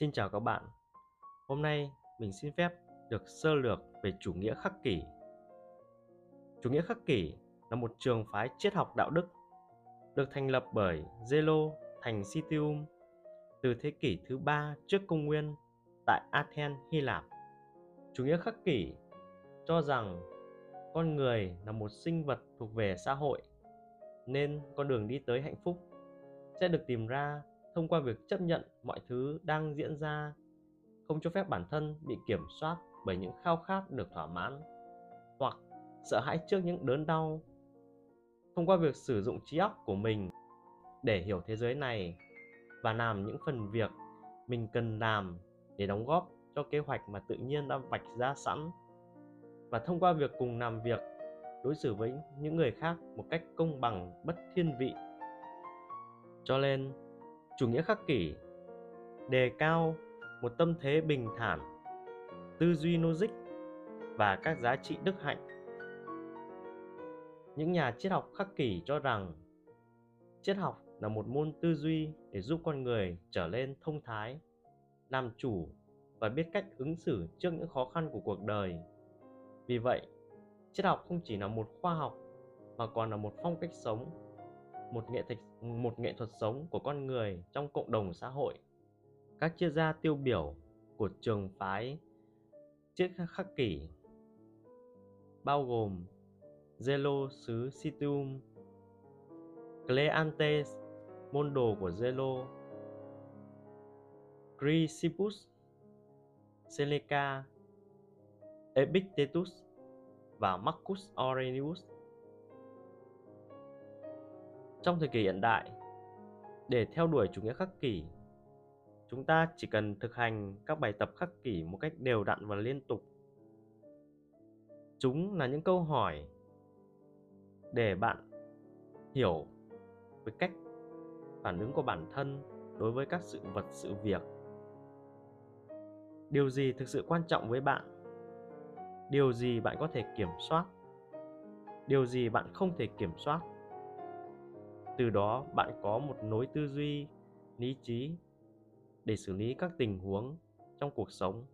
Xin chào các bạn. Hôm nay mình xin phép được sơ lược về chủ nghĩa khắc kỷ. Chủ nghĩa khắc kỷ là một trường phái triết học đạo đức được thành lập bởi Zelo thành Citium từ thế kỷ thứ ba trước công nguyên tại Athens, Hy Lạp. Chủ nghĩa khắc kỷ cho rằng con người là một sinh vật thuộc về xã hội nên con đường đi tới hạnh phúc sẽ được tìm ra thông qua việc chấp nhận mọi thứ đang diễn ra, không cho phép bản thân bị kiểm soát bởi những khao khát được thỏa mãn, hoặc sợ hãi trước những đớn đau. Thông qua việc sử dụng trí óc của mình để hiểu thế giới này và làm những phần việc mình cần làm để đóng góp cho kế hoạch mà tự nhiên đã vạch ra sẵn. Và thông qua việc cùng làm việc, đối xử với những người khác một cách công bằng, bất thiên vị. Cho nên chủ nghĩa khắc kỷ. Đề cao một tâm thế bình thản, tư duy logic và các giá trị đức hạnh. Những nhà triết học khắc kỷ cho rằng triết học là một môn tư duy để giúp con người trở nên thông thái, làm chủ và biết cách ứng xử trước những khó khăn của cuộc đời. Vì vậy, triết học không chỉ là một khoa học mà còn là một phong cách sống một nghệ thuật một nghệ thuật sống của con người trong cộng đồng xã hội các triết gia tiêu biểu của trường phái triết khắc kỷ bao gồm Zelo xứ Sitium, Cleantes, môn đồ của Zelo, Chrysippus, Seneca, Epictetus và Marcus Aurelius. Trong thời kỳ hiện đại, để theo đuổi chủ nghĩa khắc kỷ, chúng ta chỉ cần thực hành các bài tập khắc kỷ một cách đều đặn và liên tục. Chúng là những câu hỏi để bạn hiểu về cách phản ứng của bản thân đối với các sự vật sự việc. Điều gì thực sự quan trọng với bạn? Điều gì bạn có thể kiểm soát? Điều gì bạn không thể kiểm soát? Từ đó bạn có một nối tư duy, lý trí để xử lý các tình huống trong cuộc sống.